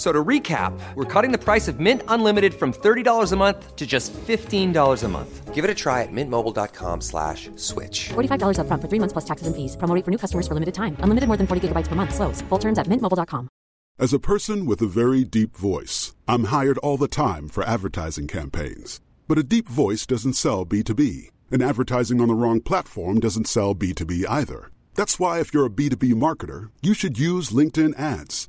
F- So to recap, we're cutting the price of Mint Unlimited from $30 a month to just $15 a month. Give it a try at mintmobile.com slash switch. $45 upfront for three months plus taxes and fees. Promo rate for new customers for limited time. Unlimited more than 40 gigabytes per month. Slows. Full terms at mintmobile.com. As a person with a very deep voice, I'm hired all the time for advertising campaigns. But a deep voice doesn't sell B2B, and advertising on the wrong platform doesn't sell B2B either. That's why, if you're a B2B marketer, you should use LinkedIn ads.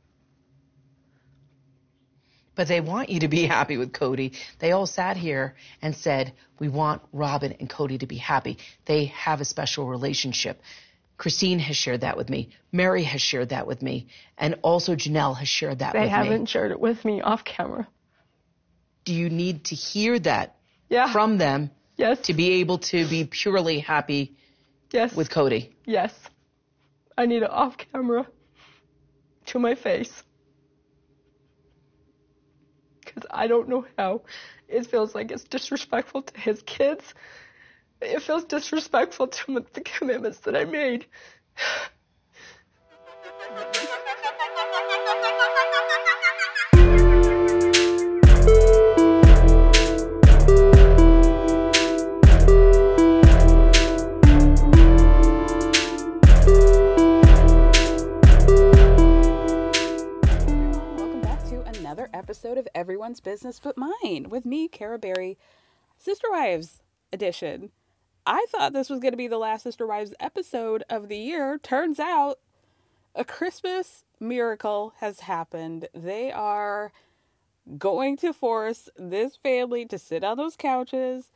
But they want you to be happy with Kody. They all sat here and said, We want Robyn and Kody to be happy. They have a special relationship. Christine has shared that with me. Meri has shared that with me. And also Janelle has shared that They with haven't me. shared it with me off camera. Do you need to hear that Yeah. from them yes. to be able to be purely happy yes. with Kody? yes. I need it off camera to my face. Because I don't know how. It feels like it's disrespectful to his kids. It feels disrespectful to the commitments that I made. episode of Everyone's Business But Mine with me, Cara Berry, Sister Wives edition. I thought this was going to be the last Sister Wives episode of the year. Turns out a Christmas miracle has happened. They are going to force this family to sit on those couches,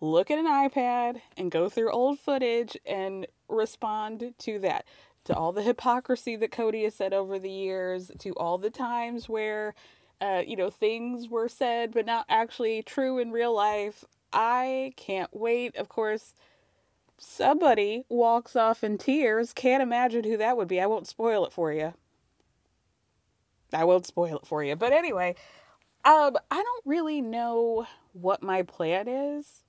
look at an iPad, and go through old footage and respond to that. To all the hypocrisy that Kody has said over the years, to all the times where, uh, you know, things were said but not actually true in real life. I can't wait. Of course, somebody walks off in tears. Can't imagine who that would be. I won't spoil it for you. I won't spoil it for you. But anyway, um, I don't really know what my plan is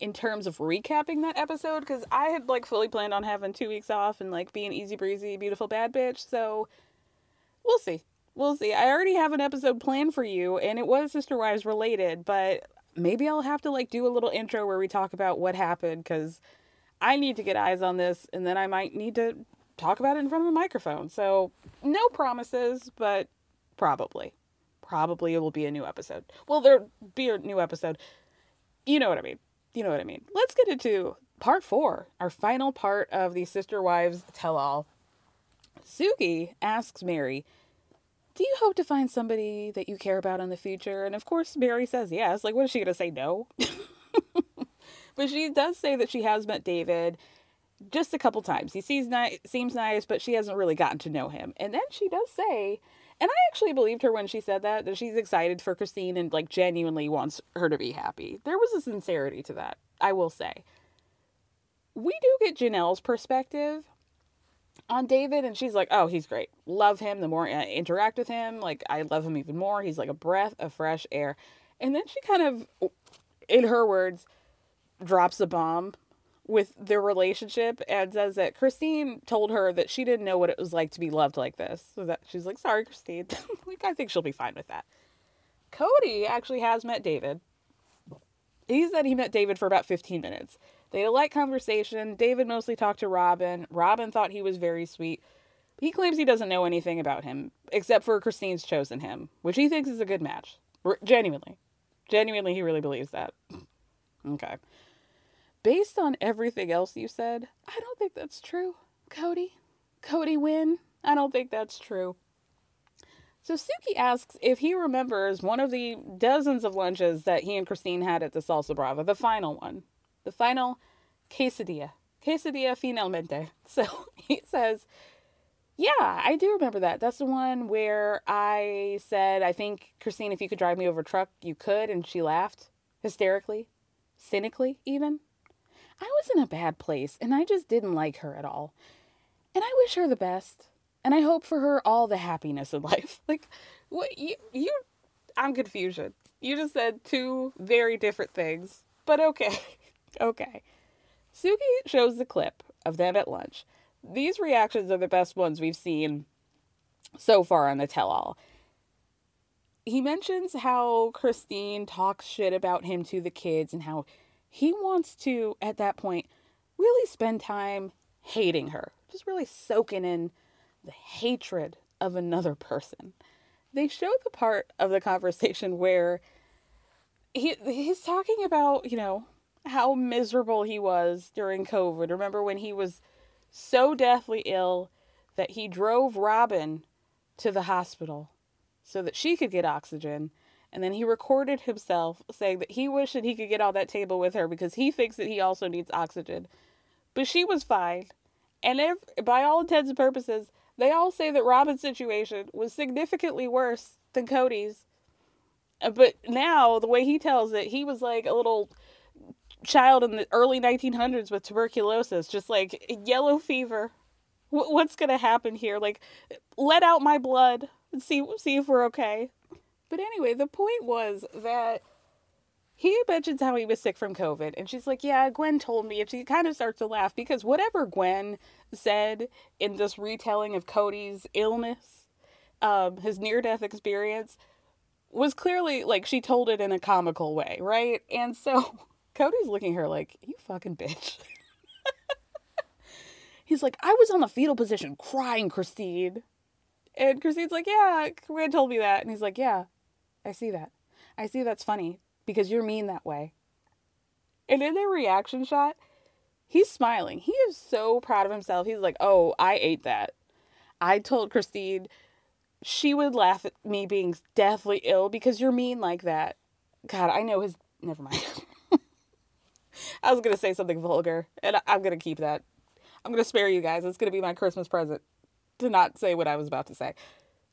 in terms of recapping that episode because I had like fully planned on having two weeks off and like being easy breezy, beautiful bad bitch. So we'll see. We'll see. I already have an episode planned for you and it was Sister Wives related, but maybe I'll have to like do a little intro where we talk about what happened because I need to get eyes on this and then I might need to talk about it in front of a microphone. So no promises, but probably. Probably it will be a new episode. Well, there'll be a new episode. You know what I mean. You know what I mean. Let's get into part four, our final part of the Sister Wives tell all. Suki asks Meri, Do you hope to find somebody that you care about in the future? And of course, Meri says yes. Like, what is she going to say? No. but she does say that she has met David just a couple times. He seems nice, seems nice, but she hasn't really gotten to know him. And then she does say, and I actually believed her when she said that, that she's excited for Christine and like genuinely wants her to be happy. There was a sincerity to that, I will say. We do get Janelle's perspective on David, and she's like, oh, he's great. Love him. The more I interact with him, like, I love him even more. He's like a breath of fresh air. And then she kind of, in her words, drops a bomb with their relationship and says that Christine told her that she didn't know what it was like to be loved like this. So that she's like, sorry, Christine. like, I think she'll be fine with that. Kody actually has met David. He said he met David for about 15 minutes. They had a light conversation. David mostly talked to Robyn. Robyn thought he was very sweet. He claims he doesn't know anything about him, except for Christine's chosen him, which he thinks is a good match. Genuinely. Genuinely, he really believes that. Okay. Based on everything else you said, I don't think that's true, Kody. Kody Wynn, I don't think that's true. So Suki asks if he remembers one of the dozens of lunches that he and Christine had at the Salsa Brava, the final one, the final quesadilla, quesadilla finalmente. So he says, Yeah, I do remember that. That's the one where I said, I think, Christine, if you could drive me over a truck, you could. And she laughed hysterically, cynically, even. I was in a bad place and I just didn't like her at all. And I wish her the best and I hope for her all the happiness in life. Like, what you you? I'm confusion. You just said two very different things, but okay, okay. Suki shows the clip of them at lunch. These reactions are the best ones we've seen so far on the tell-all. He mentions how Christine talks shit about him to the kids and how he wants to, at that point, really spend time hating her, just really soaking in the hatred of another person. They show the part of the conversation where he he's talking about, you know, how miserable he was during COVID. Remember when he was so deathly ill that he drove Robyn to the hospital so that she could get oxygen. And then he recorded himself saying that he wished that he could get on that table with her because he thinks that he also needs oxygen. But she was fine. And by all intents and purposes, they all say that Robyn's situation was significantly worse than Kody's. Uh, but now, the way he tells it, he was like a little child in the early 1900s with tuberculosis, just like yellow fever. W- what's going to happen here? Like, let out my blood and see see if we're okay. But anyway, the point was that he mentions how he was sick from COVID, and she's like, "Yeah, Gwen told me." And she kind of starts to laugh because whatever Gwen said in this retelling of Kody's illness, um, his near-death experience, was clearly like she told it in a comical way, right? And so Kody's looking at her like, "You fucking bitch." He's like, "I was on the fetal position, crying, Christine." And Christine's like, "Yeah, Gwen told me that." And he's like, "Yeah, I see that. I see that's funny." because you're mean that way. And in their reaction shot, he's smiling. He is so proud of himself. He's like, oh, I ate that. I told Christine she would laugh at me being deathly ill because you're mean like that. God, I know his. Never mind. I was to say something vulgar, and I'm going to keep that. I'm to spare you guys. It's to be my Christmas present to not say what I was about to say.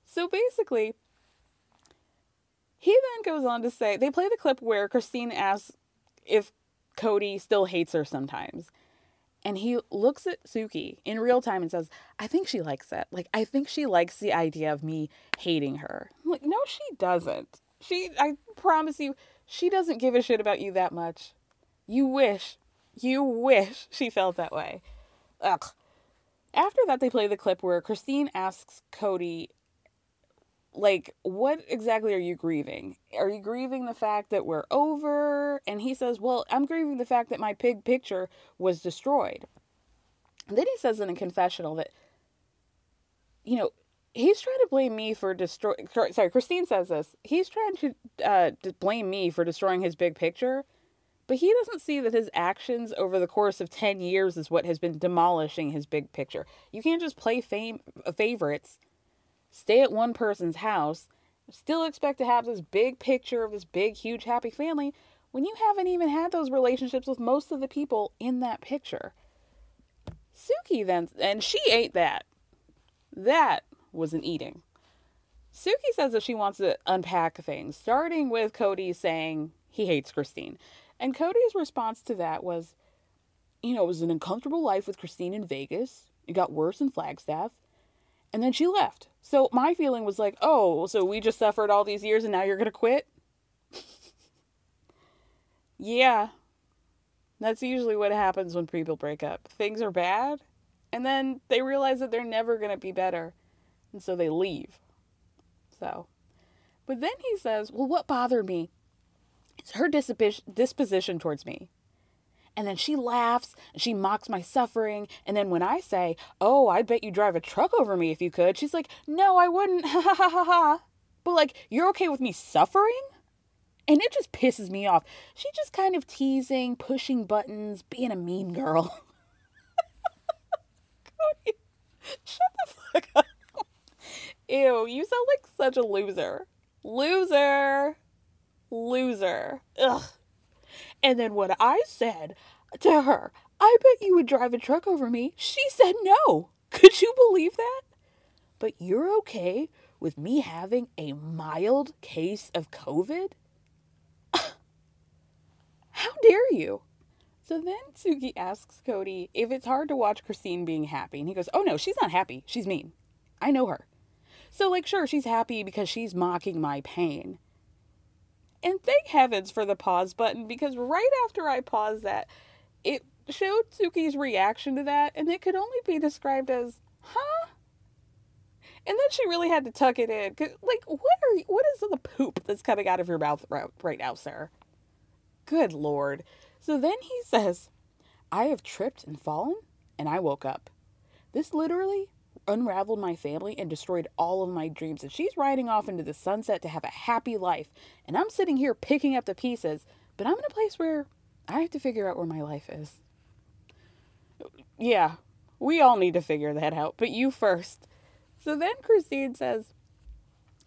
So basically, he then goes on to say they play the clip where Christine asks if Kody still hates her sometimes. And he looks at Suki in real time and says, I think she likes it. Like, I think she likes the idea of me hating her. I'm like, no, she doesn't. She, I promise you, she doesn't give a shit about you that much. You wish, you wish she felt that way. Ugh. After that, they play the clip where Christine asks Kody like what exactly are you grieving? Are you grieving the fact that we're over? And he says well i'm grieving the fact that my pig picture was destroyed. And then he says in a confessional that you know he's trying to blame me for destroy sorry christine says this. He's trying to uh, blame me for destroying his big picture but he doesn't see that his actions over the course of 10 years is what has been demolishing his big picture you can't just play fame uh, favorites stay at one person's house, still expect to have this big picture of this big, huge, happy family when you haven't even had those relationships with most of the people in that picture. Suki then, and she ate that. That was an eating. Suki says that she wants to unpack things, starting with Kody saying he hates Christine. And Kody's response to that was, you know, it was an uncomfortable life with Christine in Vegas. It got worse in Flagstaff. And then she left. So my feeling was like, oh, so we just suffered all these years and now you're going to quit? yeah. That's usually what happens when people break up. Things are bad, and then they realize that they're never going to be better. And so they leave. So, but then he says, well, what bothered me her disposition towards me. And then she laughs and she mocks my suffering. And then when I say, Oh, I bet you drive a truck over me if you could, she's like, No, I wouldn't. Ha ha ha ha ha. But like, you're okay with me suffering? And it just pisses me off. She just kind of teasing, pushing buttons, being a mean girl. Kody, shut the fuck up. Ew, you sound like such a loser. Loser. Loser. Ugh. And then when I said to her, I bet you would drive a truck over me, she said no. Could you believe that? But you're okay with me having a mild case of COVID? How dare you? So then Suki asks Kody if it's hard to watch Christine being happy. And he goes, Oh no, she's not happy. She's mean. I know her. So, like, sure, she's happy because she's mocking my pain. And thank heavens for the pause button because right after I paused that, it showed Suki's reaction to that, and it could only be described as, huh? And then she really had to tuck it in. Cause, like, what are you, what is the poop that's coming out of your mouth right now, sir? Good lord. So then he says, I have tripped and fallen, and I woke up. This literally unraveled my family and destroyed all of my dreams. And she's riding off into the sunset to have a happy life. And I'm sitting here picking up the pieces, but I'm in a place where I have to figure out where my life is. Yeah, we all need to figure that out, but you first. So then Christine says,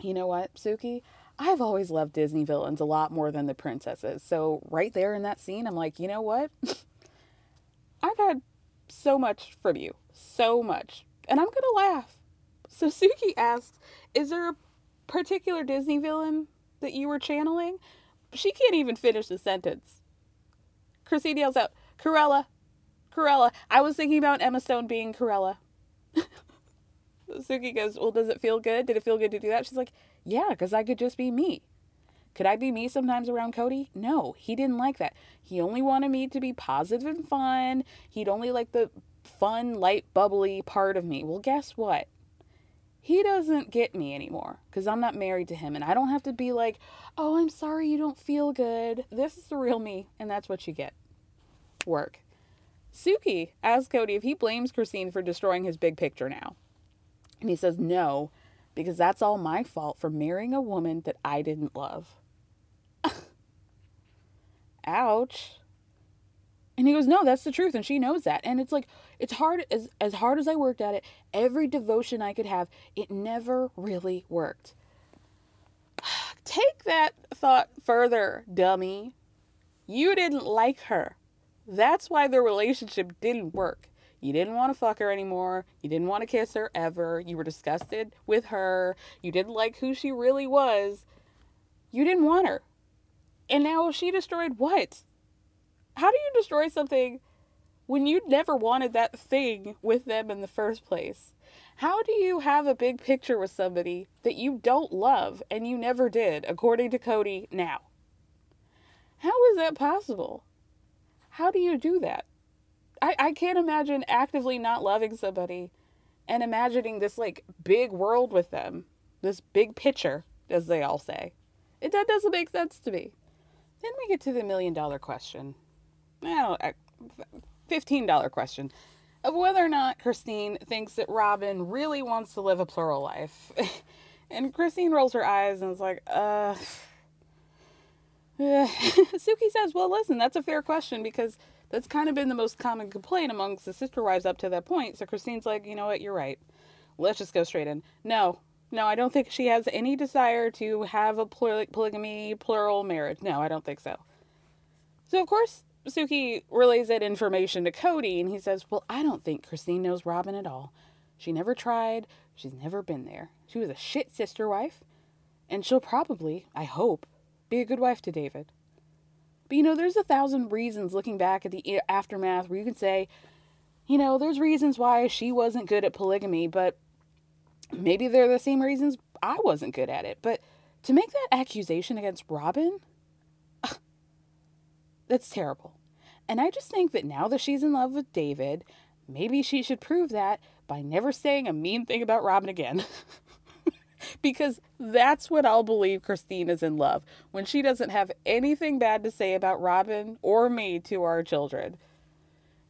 You know what, Suki? I've always loved Disney villains a lot more than the princesses. So, right there in that scene, I'm like, you know what? I've had so much from you. So much and I'm to laugh. So Suki asks, Is there a particular Disney villain that you were channeling? She can't even finish the sentence. Christine yells out, Cruella, Cruella. I was thinking about Emma Stone being Cruella. Suki goes, Well, does it feel good? Did it feel good to do that? She's like, Yeah, because I could just be me. Could I be me sometimes around Kody? No, he didn't like that. He only wanted me to be positive and fun. He'd only like the fun, light, bubbly part of me. Well, guess what? He doesn't get me anymore because I'm not married to him and I don't have to be like, oh, I'm sorry you don't feel good. This is the real me and that's what you get. Work. Suki asks Kody if he blames Christine for destroying his big picture now. And he says no, because that's all my fault for marrying a woman that I didn't love. Ouch. And he goes, No, that's the truth. And she knows that. And it's like, it's hard as as hard as I worked at it, every devotion I could have, it never really worked. Take that thought further, dummy. You didn't like her. That's why the relationship didn't work. You didn't want to fuck her anymore. You didn't want to kiss her ever. You were disgusted with her. You didn't like who she really was. You didn't want her. And now she destroyed what? How do you destroy something when you never wanted that thing with them in the first place? How do you have a big picture with somebody that you don't love and you never did, according to Kody now? How is that possible? How do you do that? I, I can't imagine actively not loving somebody and imagining this like big world with them, this big picture, as they all say. It that doesn't make sense to me. Then we get to the million dollar question. I $15 question of whether or not Christine thinks that Robyn really wants to live a plural life. and Christine rolls her eyes and is like, uh. Suki says, well, listen, that's a fair question because that's kind of been the most common complaint amongst the sister wives up to that point. So Christine's like, you know what, you're right. Let's just go straight in. No, no, I don't think she has any desire to have a polygamy, plural marriage. No, I don't think so. So, of course, Suki relays that information to Kody, and he says, Well, I don't think Christine knows Robyn at all. She never tried, she's never been there. She was a shit sister wife, and she'll probably, I hope, be a good wife to David. But you know, there's a thousand reasons looking back at the aftermath where you can say, you know, there's reasons why she wasn't good at polygamy, but maybe they're the same reasons I wasn't good at it. But to make that accusation against Robyn, that's terrible. And I just think that now that she's in love with David, maybe she should prove that by never saying a mean thing about Robyn again. because that's what I'll believe Christine is in love when she doesn't have anything bad to say about Robyn or me to our children.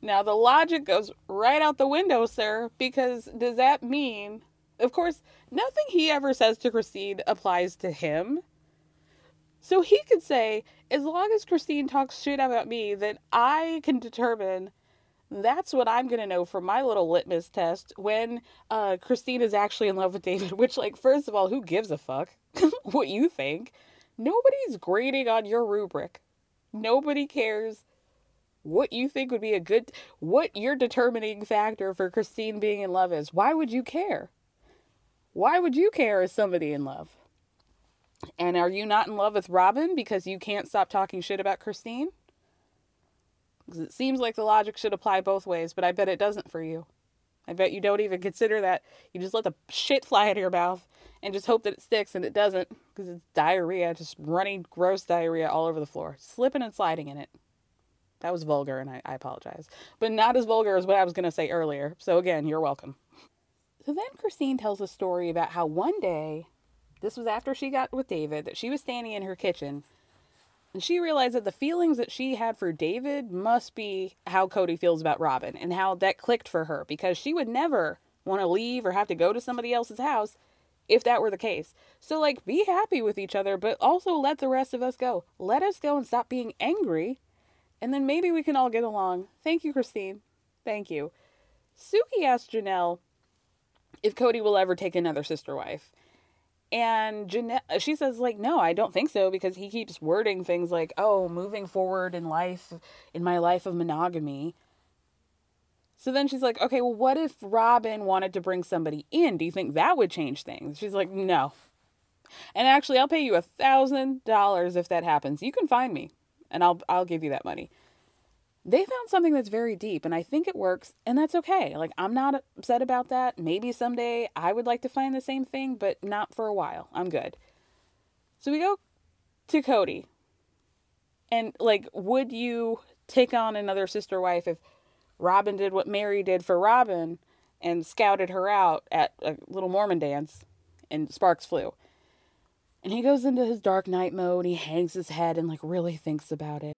Now, the logic goes right out the window, sir, because does that mean, of course, nothing he ever says to Christine applies to him. So he could say, as long as Christine talks shit about me, then I can determine that's what I'm to know from my little litmus test when uh, Christine is actually in love with David. Which, like, first of all, who gives a fuck what you think? Nobody's grading on your rubric. Nobody cares what you think would be a good, what your determining factor for Christine being in love is. Why would you care? Why would you care as somebody in love? And are you not in love with Robyn because you can't stop talking shit about Christine? Because it seems like the logic should apply both ways, but I bet it doesn't for you. I bet you don't even consider that. You just let the shit fly out of your mouth and just hope that it sticks, and it doesn't because it's diarrhea, just running gross diarrhea all over the floor, slipping and sliding in it. That was vulgar, and I, I apologize. But not as vulgar as what I was going to say earlier. So, again, you're welcome. So then Christine tells a story about how one day, this was after she got with David, that she was standing in her kitchen and she realized that the feelings that she had for David must be how Kody feels about Robyn and how that clicked for her because she would never want to leave or have to go to somebody else's house if that were the case. So, like, be happy with each other, but also let the rest of us go. Let us go and stop being angry, and then maybe we can all get along. Thank you, Christine. Thank you. Suki asked Janelle if Kody will ever take another sister wife. And Janelle, she says, like, no, I don't think so because he keeps wording things like, oh, moving forward in life, in my life of monogamy. So then she's like, okay, well, what if Robyn wanted to bring somebody in? Do you think that would change things? She's like, no. And actually, I'll pay you a thousand dollars if that happens. You can find me, and I'll I'll give you that money they found something that's very deep and I think it works and that's okay. Like I'm not upset about that. Maybe someday I would like to find the same thing, but not for a while. I'm good. So we go to Kody. And like would you take on another sister wife if Robyn did what Meri did for Robyn and scouted her out at a little Mormon dance and Sparks flew? And he goes into his dark night mode, he hangs his head and like really thinks about it.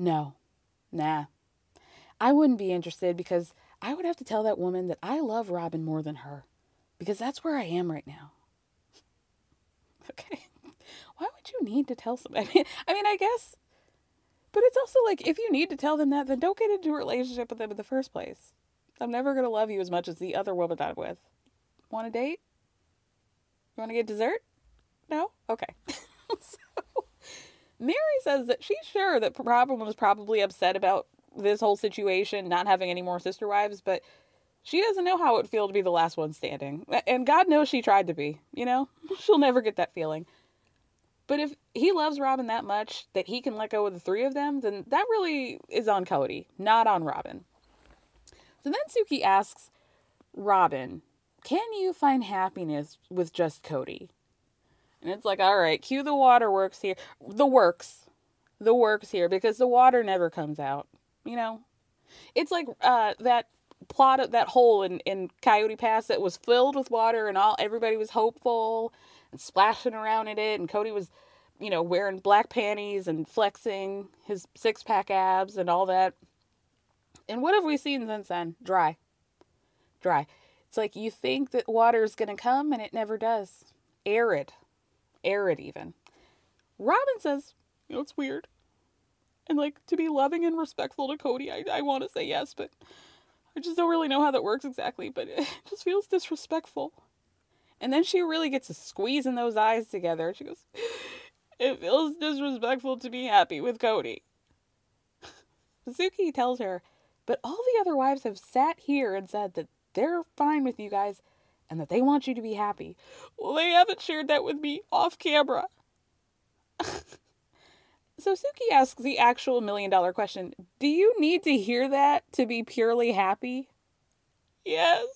No, nah. I wouldn't be interested because I would have to tell that woman that I love Robyn more than her because that's where I am right now. Okay. Why would you need to tell somebody? I mean, I mean, I guess, but it's also like if you need to tell them that, then don't get into a relationship with them in the first place. I'm never going to love you as much as the other woman I'm with. Want a date? You want to get dessert? No? Okay. Meri says that she's sure that Robyn was probably upset about this whole situation, not having any more sister wives, but she doesn't know how it feel to be the last one standing. And God knows she tried to be, you know? She'll never get that feeling. But if he loves Robyn that much that he can let go of the three of them, then that really is on Kody, not on Robyn. So then Suki asks Robyn, Can you find happiness with just Kody? And it's like, all right, cue the waterworks here. The works. The works here because the water never comes out. You know? It's like uh, that plot of that hole in, in Coyote Pass that was filled with water and all everybody was hopeful and splashing around in it and Kody was, you know, wearing black panties and flexing his six pack abs and all that. And what have we seen since then? Dry. Dry. It's like you think that water is to come and it never does. Arid. Arid, even. Robyn says, you know, it's weird. And like to be loving and respectful to Kody, I, I want to say yes, but I just don't really know how that works exactly, but it just feels disrespectful. And then she really gets a squeeze in those eyes together. She goes, It feels disrespectful to be happy with Kody. Suki tells her, But all the other wives have sat here and said that they're fine with you guys and that they want you to be happy. Well, they haven't shared that with me off camera. so Suki asks the actual million dollar question Do you need to hear that to be purely happy? Yes.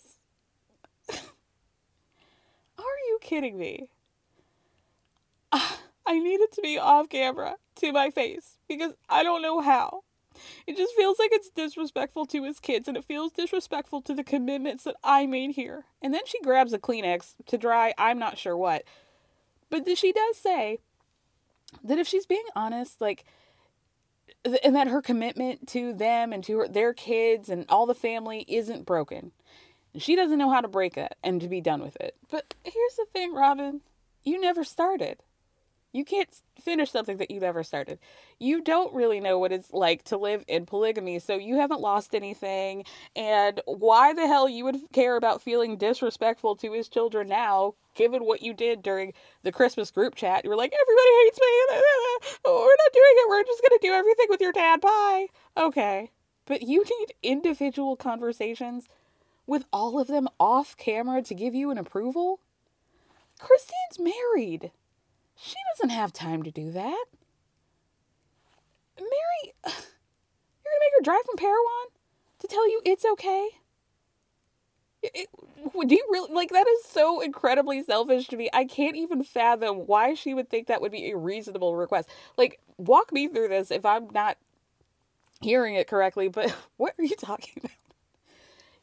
Are you kidding me? I need it to be off camera to my face because I don't know how. It just feels like it's disrespectful to his kids and it feels disrespectful to the commitments that I made here. And then she grabs a Kleenex to dry, I'm not sure what. But she does say that if she's being honest, like, and that her commitment to them and to her, their kids and all the family isn't broken. She doesn't know how to break it and to be done with it. But here's the thing, Robyn. You never started. You can't finish something that you never started. You don't really know what it's like to live in polygamy, so you haven't lost anything. And why the hell you would care about feeling disrespectful to his children now, given what you did during the Christmas group chat? You were like, everybody hates me. Uh, uh, we're not doing it. We're just going to do everything with your dad. Bye. Okay. But you need individual conversations with all of them off camera to give you an approval? Christine's married. She doesn't have time to do that. Meri, you're going to make her drive from Parowan to tell you it's okay? It, do you really like that is so incredibly selfish to me i can't even fathom why she would think that would be a reasonable request like walk me through this if i'm not hearing it correctly but what are you talking about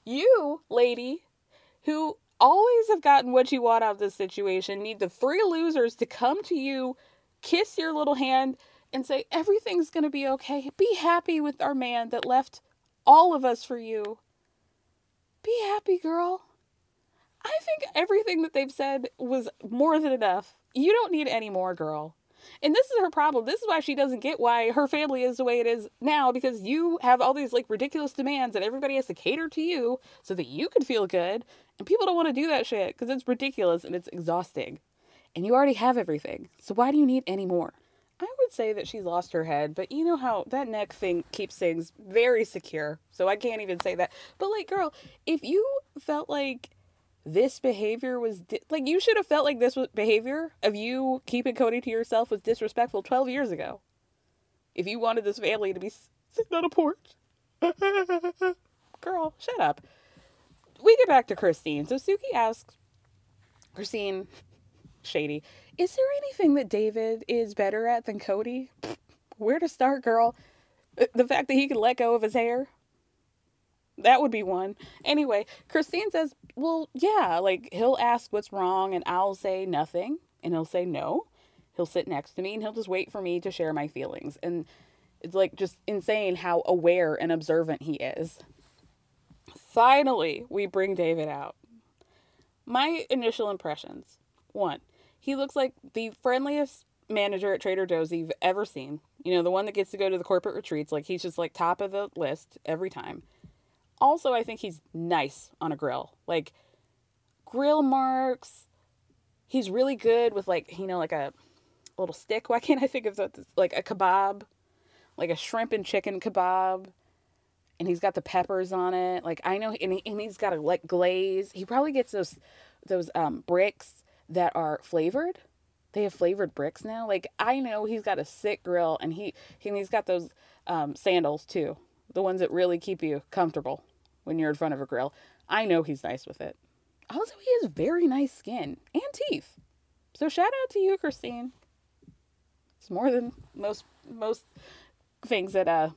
you lady who always have gotten what you want out of this situation need the three losers to come to you, kiss your little hand, and say, Everything's going to be okay. Be happy with our man that left all of us for you. Be happy, girl. I think everything that they've said was more than enough. You don't need any more, girl. And this is her problem. This is why she doesn't get why her family is the way it is now because you have all these like ridiculous demands and everybody has to cater to you so that you can feel good. And people don't want to do that shit because it's ridiculous and it's exhausting. And you already have everything. So why do you need any more? I would say that she's lost her head, but you know how that neck thing keeps things very secure. So I can't even say that. But like, girl, if you felt like this behavior was di- like you should have felt like this behavior of you keeping Kody to yourself was disrespectful 12 years ago. If you wanted this family to be sitting on a porch. Girl, shut up. We get back to Christine. So Suki asks Christine, shady, is there anything that David is better at than Kody? Where to start, girl? The fact that he can let go of his hair? That would be one. Anyway, Christine says, Well, yeah, like he'll ask what's wrong, and I'll say nothing, and he'll say no. He'll sit next to me, and he'll just wait for me to share my feelings. And it's like just insane how aware and observant he is. Finally, we bring David out. My initial impressions one, he looks like the friendliest manager at Trader Joe's you've ever seen. You know, the one that gets to go to the corporate retreats. Like, he's just like top of the list every time. Also, I think he's nice on a grill. Like grill marks. He's really good with like, you know, like a little stick. Why can't I think of that? Like a kebab, like a shrimp and chicken kebab. And he's got the peppers on it. Like I know, and, he, and he's got a like glaze. He probably gets those those um, bricks that are flavored. They have flavored bricks now. Like I know he's got a sick grill, and he, and he's got those um, sandals too, the ones that really keep you comfortable when you're in front of a grill. I know he's nice with it. Also, he has very nice skin and teeth. So shout out to you, Christine. It's more than most most things that uh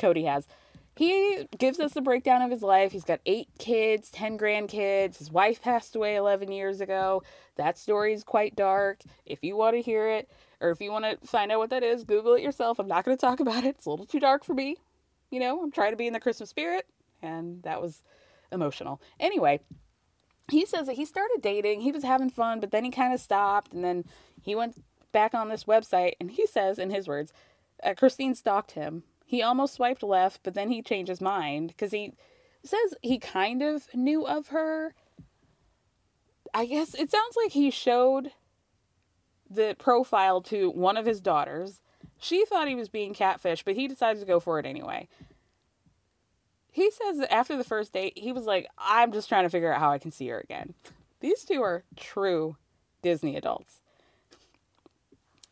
Kody has. He gives us a breakdown of his life. He's got eight kids, ten grandkids. His wife passed away eleven years ago. That story is quite dark. If you want to hear it, or if you want to find out what that is, Google it yourself. I'm not going to talk about it. It's a little too dark for me. You know, I'm trying to be in the Christmas spirit. And that was emotional. Anyway, he says that he started dating. He was having fun, but then he kind of stopped. And then he went back on this website. And he says, in his words, uh, Christine stalked him. He almost swiped left, but then he changed his mind because he says he kind of knew of her. I guess it sounds like he showed the profile to one of his daughters. She thought he was being catfish, but he decided to go for it anyway. He says that after the first date, he was like, I'm just trying to figure out how I can see her again. These two are true Disney adults.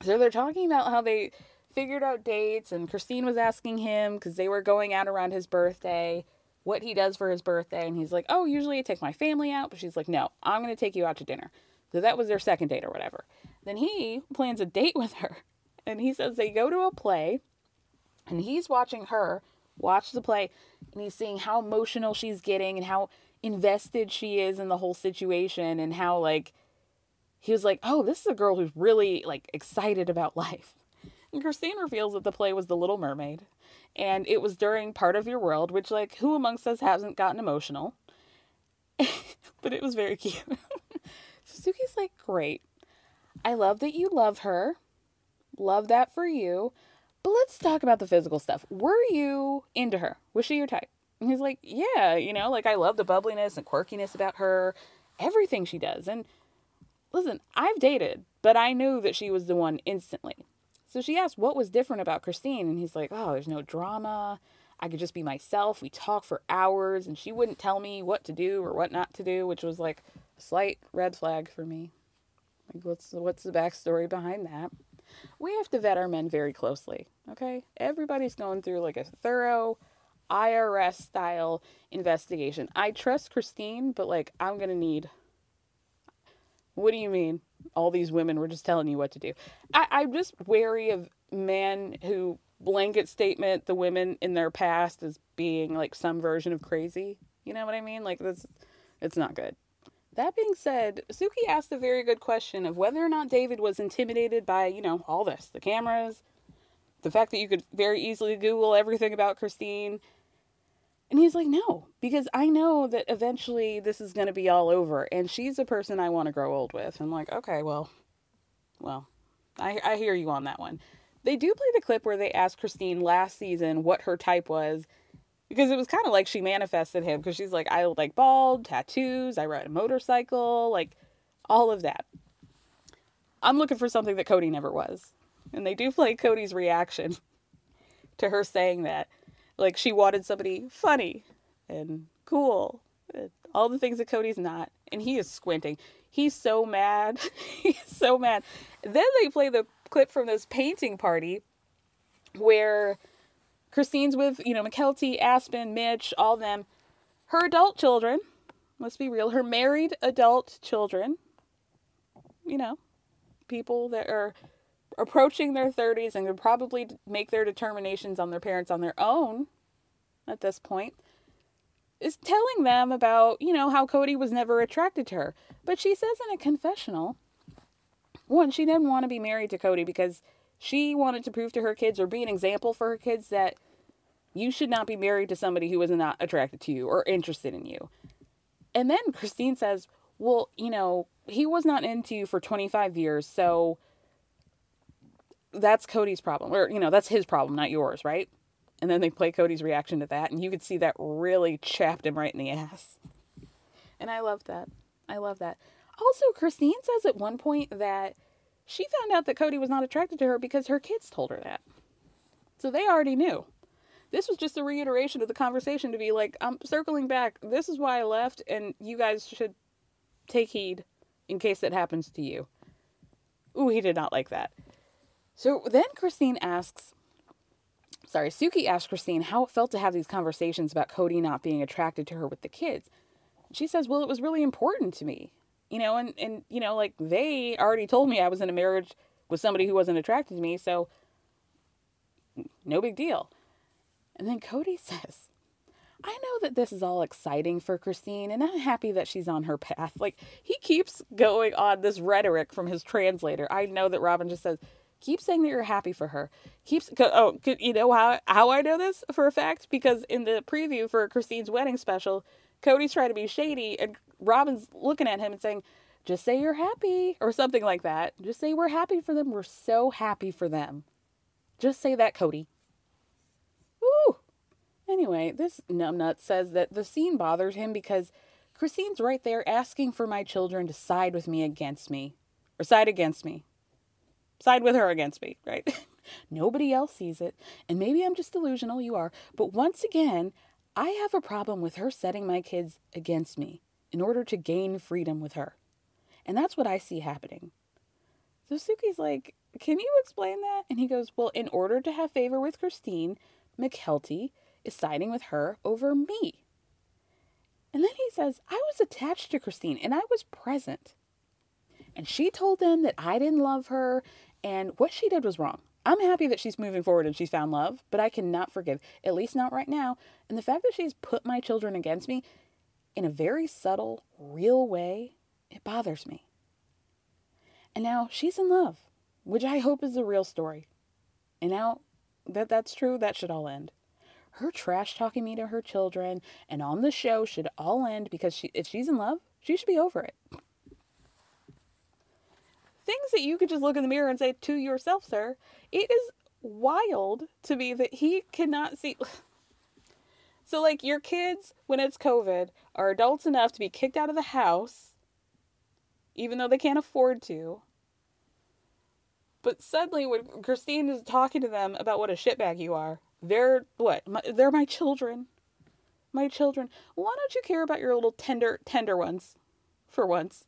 So they're talking about how they figured out dates, and Christine was asking him because they were going out around his birthday what he does for his birthday. And he's like, Oh, usually I take my family out. But she's like, No, I'm going to take you out to dinner. So that was their second date or whatever. Then he plans a date with her. And he says they go to a play, and he's watching her watch the play, and he's seeing how emotional she's getting and how invested she is in the whole situation, and how, like, he was like, Oh, this is a girl who's really, like, excited about life. And Christine reveals that the play was The Little Mermaid, and it was during Part of Your World, which, like, who amongst us hasn't gotten emotional? but it was very cute. Suzuki's like, Great. I love that you love her. Love that for you. But let's talk about the physical stuff. Were you into her? Was she your type? And he's like, Yeah, you know, like I love the bubbliness and quirkiness about her, everything she does. And listen, I've dated, but I knew that she was the one instantly. So she asked what was different about Christine, and he's like, Oh, there's no drama. I could just be myself. We talk for hours, and she wouldn't tell me what to do or what not to do, which was like a slight red flag for me. Like, what's what's the backstory behind that? We have to vet our men very closely. Okay, everybody's going through like a thorough IRS style investigation. I trust Christine, but like I'm gonna need. What do you mean? All these women were just telling you what to do. I, I'm just wary of men who blanket statement the women in their past as being like some version of crazy. You know what I mean? Like that's it's not good. That being said, Suki asked a very good question of whether or not David was intimidated by, you know, all this the cameras, the fact that you could very easily Google everything about Christine. And he's like, no, because I know that eventually this is going to be all over. And she's a person I want to grow old with. I'm like, okay, well, well, I, I hear you on that one. They do play the clip where they asked Christine last season what her type was because it was kind of like she manifested him because she's like i like bald tattoos i ride a motorcycle like all of that. I'm looking for something that kody never was and they do play kody's reaction to her saying that. Like she wanted somebody funny and cool and all the things that kody's not and he is squinting. He's so mad he's so mad. Then they play the clip from this painting party where Christine's with, you know, Mykelti, Aspyn, Mitch, all them. Her adult children, let's be real, her married adult children, you know, people that are approaching their 30s and could probably make their determinations on their parents on their own at this point, is telling them about, you know, how Kody was never attracted to her. But she says in a confessional, one, she didn't want to be married to Kody because she wanted to prove to her kids or be an example for her kids that you should not be married to somebody who is not attracted to you or interested in you. And then Christine says, Well, you know, he was not into you for 25 years, so that's Kody's problem. Or, you know, that's his problem, not yours, right? And then they play Kody's reaction to that, and you could see that really chapped him right in the ass. And I love that. I love that. Also, Christine says at one point that she found out that Kody was not attracted to her because her kids told her that. So they already knew. This was just a reiteration of the conversation to be like, I'm circling back. This is why I left, and you guys should take heed in case it happens to you. Ooh, he did not like that. So then Christine asks, sorry, Suki asked Christine how it felt to have these conversations about Kody not being attracted to her with the kids. She says, Well, it was really important to me. You know, and, and you know, like they already told me I was in a marriage with somebody who wasn't attracted to me, so no big deal. And then Kody says, I know that this is all exciting for Christine, and I'm happy that she's on her path. Like, he keeps going on this rhetoric from his translator. I know that Robyn just says, Keep saying that you're happy for her. Keeps oh, you know how how I know this for a fact because in the preview for Christine's wedding special, Kody's trying to be shady and Robyn's looking at him and saying, "Just say you're happy" or something like that. Just say we're happy for them. We're so happy for them. Just say that, Kody. Woo. Anyway, this numbnut says that the scene bothers him because Christine's right there asking for my children to side with me against me or side against me side with her against me, right? Nobody else sees it. And maybe I'm just delusional, you are. But once again, I have a problem with her setting my kids against me in order to gain freedom with her. And that's what I see happening. So Suki's like, Can you explain that? And he goes, Well, in order to have favor with Christine, Mykelti is siding with her over me. And then he says, I was attached to Christine and I was present. And she told them that I didn't love her and what she did was wrong. I'm happy that she's moving forward and she's found love, but I cannot forgive, at least not right now. And the fact that she's put my children against me in a very subtle, real way, it bothers me. And now she's in love, which I hope is the real story. And now that that's true, that should all end. Her trash talking me to her children and on the show should all end because she, if she's in love, she should be over it things that you could just look in the mirror and say to yourself, sir. It is wild to me that he cannot see. So, like, your kids, when it's COVID, are adults enough to be kicked out of the house, even though they can't afford to. But suddenly, when Christine is talking to them about what a shitbag you are, they're what? My, they're my children. My children. Why don't you care about your little tender, tender ones for once?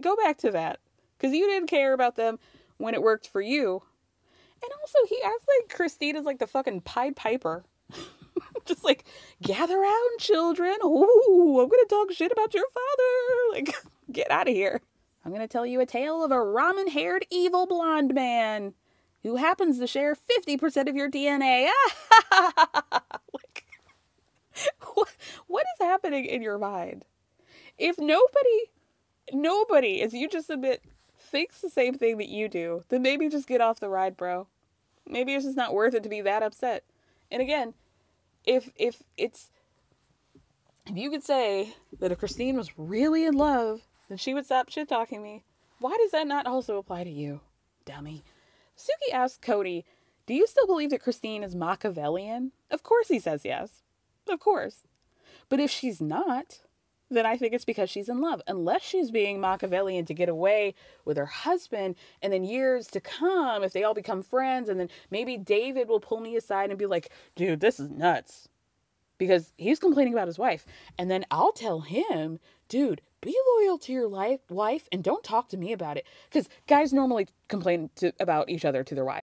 Go back to that because you didn't care about them when it worked for you. And also, he acts like Christine is like the fucking Pied Piper. Just like, gather round, children. Ooh, I'm gonna talk shit about your father. Like, get out of here. I'm gonna tell you a tale of a ramen haired evil blonde man who happens to share 50% of your DNA. like, what, what is happening in your mind? If nobody, nobody, as you just admit, thinks the same thing that you do, then maybe just get off the ride, bro. Maybe it's just not worth it to be that upset. And again, if if it's if you could say that if Christine was really in love, then she would stop shit talking me. Why does that not also apply to you, dummy? Suki asks Kody, Do you still believe that Christine is Machiavellian? Of course he says yes. Of course. But if she's not, then I think it's because she's in love. Unless she's being Machiavellian to get away with her husband, and then years to come, if they all become friends, and then maybe David will pull me aside and be like, dude, this is nuts. Because he's complaining about his wife. And then I'll tell him, dude, be loyal to your life, wife and don't talk to me about it. Because guys normally complain to, about each other to their wife.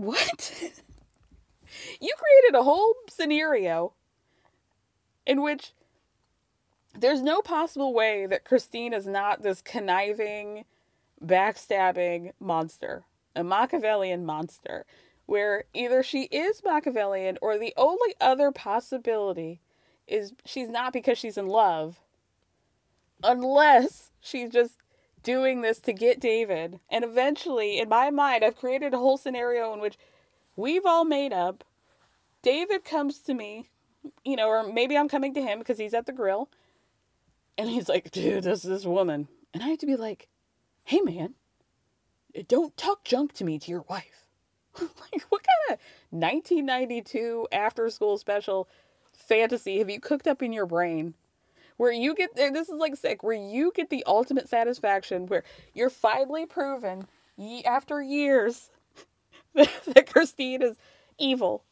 What? you created a whole scenario in which there's no possible way that Christine is not this conniving, backstabbing monster, a Machiavellian monster, where either she is Machiavellian or the only other possibility is she's not because she's in love, unless she's just doing this to get David. And eventually, in my mind, I've created a whole scenario in which we've all made up. David comes to me, you know, or maybe I'm coming to him because he's at the grill. And he's like, dude, this is this woman. And I have to be like, hey, man, don't talk junk to me to your wife. like, what kind of 1992 after school special fantasy have you cooked up in your brain where you get this is like sick where you get the ultimate satisfaction where you're finally proven ye- after years that Christine is evil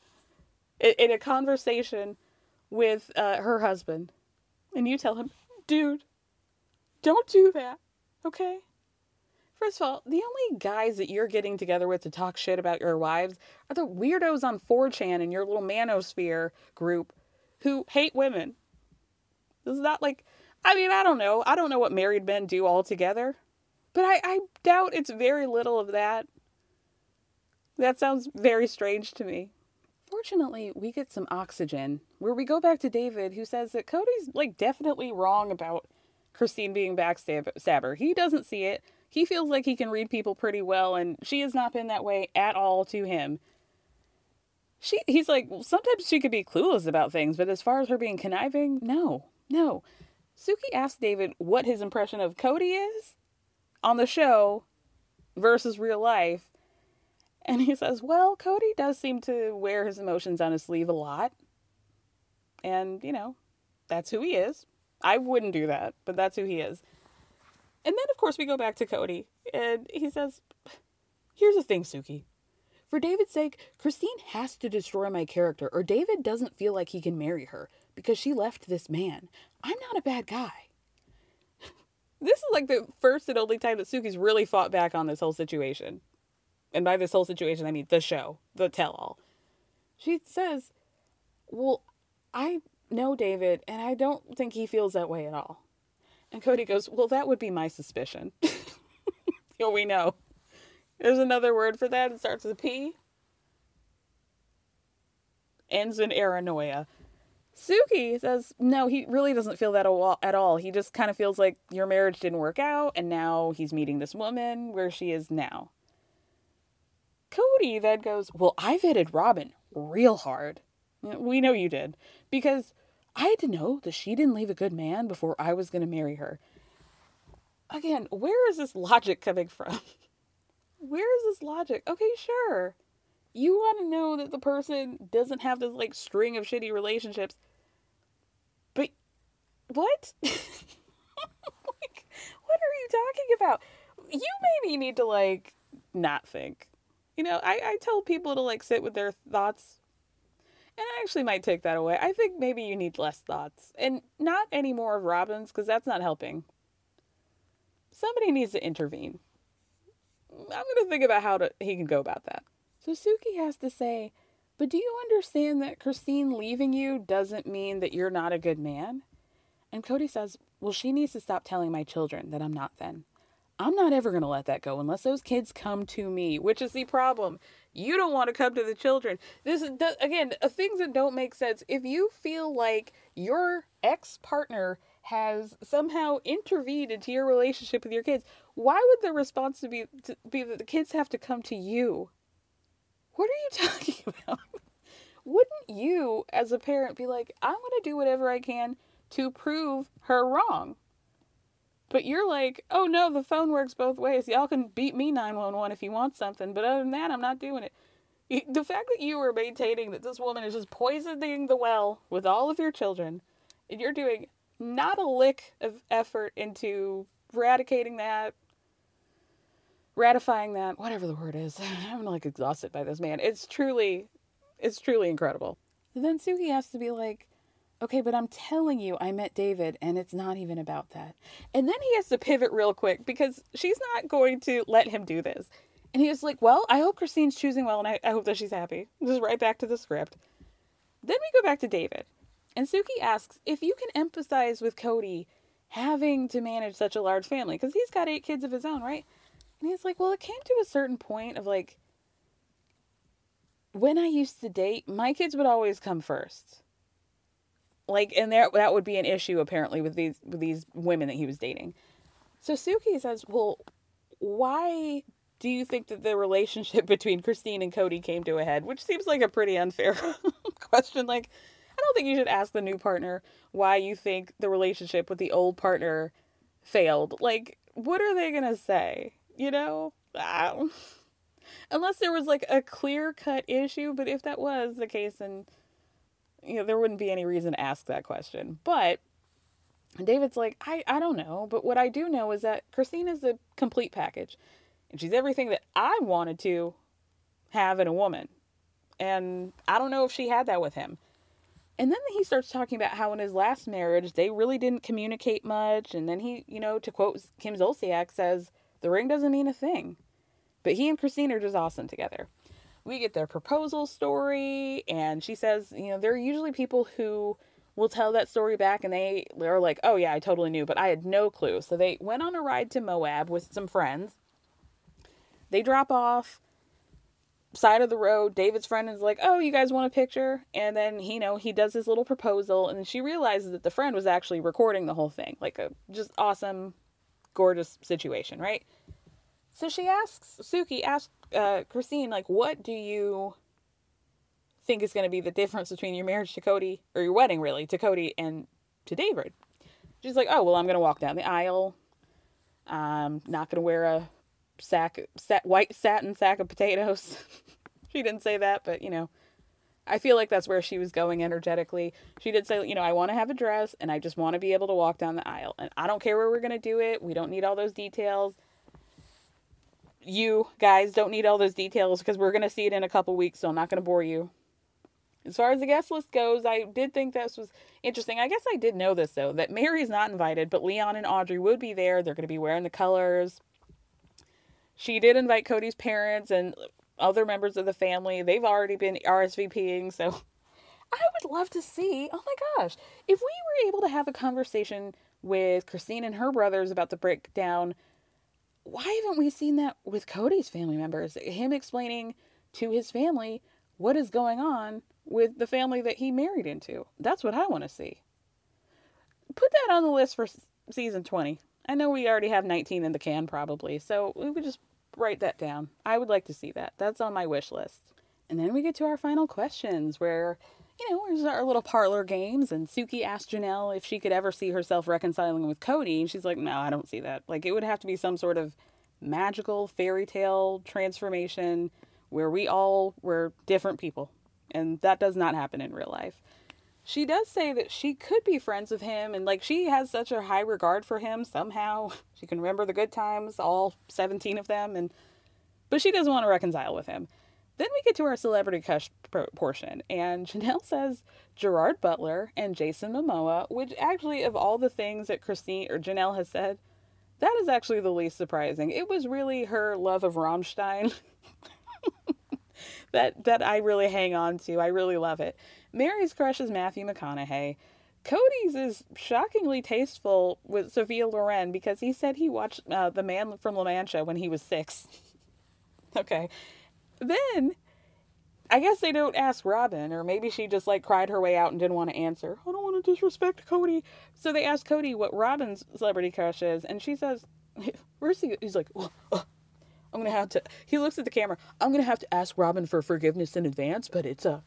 in a conversation with uh, her husband and you tell him Dude, don't do that, okay? First of all, the only guys that you're getting together with to talk shit about your wives are the weirdos on 4chan in your little manosphere group who hate women. This is not like, I mean, I don't know. I don't know what married men do altogether, but I, I doubt it's very little of that. That sounds very strange to me. Fortunately, we get some oxygen where we go back to David, who says that Kody's like definitely wrong about Christine being backstabber. He doesn't see it. He feels like he can read people pretty well, and she has not been that way at all to him. She, he's like, well, sometimes she could be clueless about things, but as far as her being conniving, no, no. Suki asks David what his impression of Kody is on the show versus real life. And he says, Well, Kody does seem to wear his emotions on his sleeve a lot. And, you know, that's who he is. I wouldn't do that, but that's who he is. And then, of course, we go back to Kody, and he says, Here's the thing, Suki. For David's sake, Christine has to destroy my character, or David doesn't feel like he can marry her because she left this man. I'm not a bad guy. this is like the first and only time that Suki's really fought back on this whole situation. And by this whole situation, I mean the show, the tell all. She says, Well, I know David, and I don't think he feels that way at all. And Kody goes, Well, that would be my suspicion. yeah, we know. There's another word for that. It starts with a P. Ends in paranoia. Suki says, no, he really doesn't feel that at all. He just kind of feels like your marriage didn't work out, and now he's meeting this woman where she is now. Kody then goes, Well, I vetted Robyn real hard. We know you did. Because I had to know that she didn't leave a good man before I was going to marry her. Again, where is this logic coming from? where is this logic? Okay, sure. You want to know that the person doesn't have this like string of shitty relationships. What? like, what are you talking about? You maybe need to like not think. You know, I, I tell people to like sit with their thoughts. And I actually might take that away. I think maybe you need less thoughts. And not any more of Robyn's, because that's not helping. Somebody needs to intervene. I'm going to think about how to, he can go about that. So Suki has to say, But do you understand that Christine leaving you doesn't mean that you're not a good man? And Kody says, Well, she needs to stop telling my children that I'm not thin. I'm not ever going to let that go unless those kids come to me, which is the problem. You don't want to come to the children. This is, again, uh, things that don't make sense. If you feel like your ex partner has somehow intervened into your relationship with your kids, why would the response be, to be that the kids have to come to you? What are you talking about? Wouldn't you, as a parent, be like, I'm going to do whatever I can to prove her wrong? But you're like, oh no, the phone works both ways. Y'all can beat me 911 if you want something, but other than that, I'm not doing it. The fact that you are maintaining that this woman is just poisoning the well with all of your children, and you're doing not a lick of effort into eradicating that, ratifying that, whatever the word is. I'm like exhausted by this man. It's truly, it's truly incredible. And then Suki has to be like, Okay, but I'm telling you, I met David and it's not even about that. And then he has to pivot real quick because she's not going to let him do this. And he was like, Well, I hope Christine's choosing well and I, I hope that she's happy. Just right back to the script. Then we go back to David. And Suki asks if you can empathize with Kody having to manage such a large family because he's got eight kids of his own, right? And he's like, Well, it came to a certain point of like, when I used to date, my kids would always come first like and there that would be an issue apparently with these with these women that he was dating. So suki says well why do you think that the relationship between christine and kody came to a head? Which seems like a pretty unfair question. Like i don't think you should ask the new partner why you think the relationship with the old partner failed. Like what are they gonna say? You know? Unless there was like a clear cut issue but if that was the case then you know, there wouldn't be any reason to ask that question. But David's like, I, I don't know. But what I do know is that Christine is a complete package. And she's everything that I wanted to have in a woman. And I don't know if she had that with him. And then he starts talking about how in his last marriage they really didn't communicate much. And then he, you know, to quote Kim Zolciak, says, the ring doesn't mean a thing. But he and Christine are just awesome together. We get their proposal story, and she says, you know, there are usually people who will tell that story back and they are like, oh yeah, I totally knew, but I had no clue. So they went on a ride to Moab with some friends. They drop off side of the road. David's friend is like, "Oh, you guys want a picture?" And then he, you know, he does his little proposal, and she realizes that the friend was actually recording the whole thing, like a just awesome, gorgeous situation, right? So she asks Suki, asks uh, Christine, like, "What do you think is going to be the difference between your marriage to Kody, or your wedding, really, to Kody and to David?" She's like, "Oh, well, I'm going to walk down the aisle. I'm not going to wear a sack, sat, white satin sack of potatoes. she didn't say that, but you know, I feel like that's where she was going energetically. She did say, you know, I want to have a dress and I just want to be able to walk down the aisle. And I don't care where we're going to do it. We don't need all those details. You guys don't need all those details because we're going to see it in a couple weeks, so I'm not going to bore you. As far as the guest list goes, I did think this was interesting. I guess I did know this though that Meri's not invited, but Leon and Audrey would be there. They're going to be wearing the colors. She did invite Kody's parents and other members of the family. They've already been RSVPing, so I would love to see. Oh my gosh, if we were able to have a conversation with Christine and her brothers about the breakdown, why haven't we seen that with Kody's family members? Him explaining to his family what is going on with the family that he married into. That's what I want to see. Put that on the list for season 20. I know we already have 19 in the can probably, so we just write that down. I would like to see that. That's on my wish list. And then we get to our final questions where, you know, there's our little parlor games. And Suki asked Janelle if she could ever see herself reconciling with Kody. And she's like, no, I don't see that. Like, it would have to be some sort of magical fairy tale transformation where we all were different people. And that does not happen in real life she does say that she could be friends with him and like she has such a high regard for him somehow she can remember the good times all 17 of them and but she doesn't want to reconcile with him then we get to our celebrity crush portion and janelle says gerard butler and jason momoa which actually of all the things that christine or janelle has said that is actually the least surprising it was really her love of rammstein that that i really hang on to i really love it Meri's crush is Matthew McConaughey. Kody's is shockingly tasteful with Sophia Loren because he said he watched uh, The Man from La Mancha when he was six. okay. Then, I guess they don't ask Robyn, or maybe she just like cried her way out and didn't want to answer. I don't want to disrespect Kody. So they ask Kody what Robyn's celebrity crush is, and she says, Where's he? He's like, I'm gonna have to. He looks at the camera. I'm gonna have to ask Robyn for forgiveness in advance, but it's a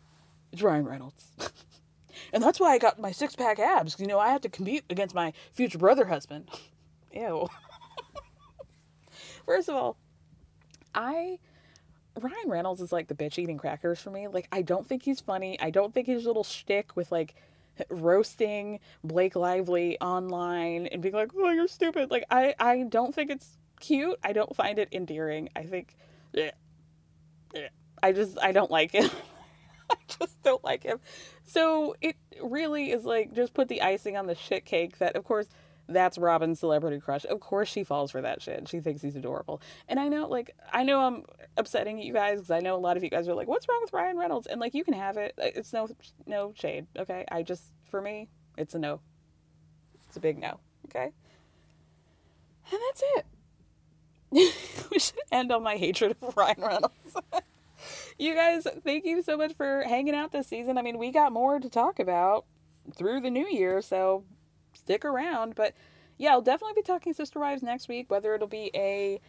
it's Ryan Reynolds. and that's why I got my six pack abs. You know, I have to compete against my future brother husband. Ew. First of all, I Ryan Reynolds is like the bitch eating crackers for me. Like I don't think he's funny. I don't think his little shtick with like roasting Blake Lively online and being like, "Oh, you're stupid." Like I I don't think it's cute. I don't find it endearing. I think, yeah, yeah. I just I don't like it. I just don't like him. So it really is like just put the icing on the shit cake that, of course, that's Robyn's celebrity crush. Of course, she falls for that shit. She thinks he's adorable. And I know, like, I know I'm upsetting you guys because I know a lot of you guys are like, "What's wrong with Ryan Reynolds?" And like, you can have it. It's no, no shade. Okay, I just, for me, it's a no. It's a big no. Okay. And that's it. we should end on my hatred of Ryan Reynolds you guys, thank you so much for hanging out this season. I mean, we got more to talk about through the new year, so stick around. But yeah, I'll definitely be talking Sister Wives next week, whether it'll be a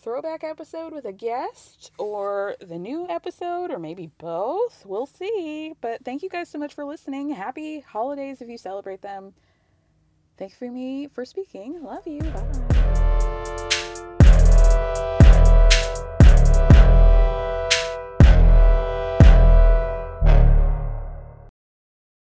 throwback episode with a guest or the new episode or maybe both. We'll see. But thank you guys so much for listening. Happy holidays if you celebrate them. Thanks for me for speaking. Love you. Bye.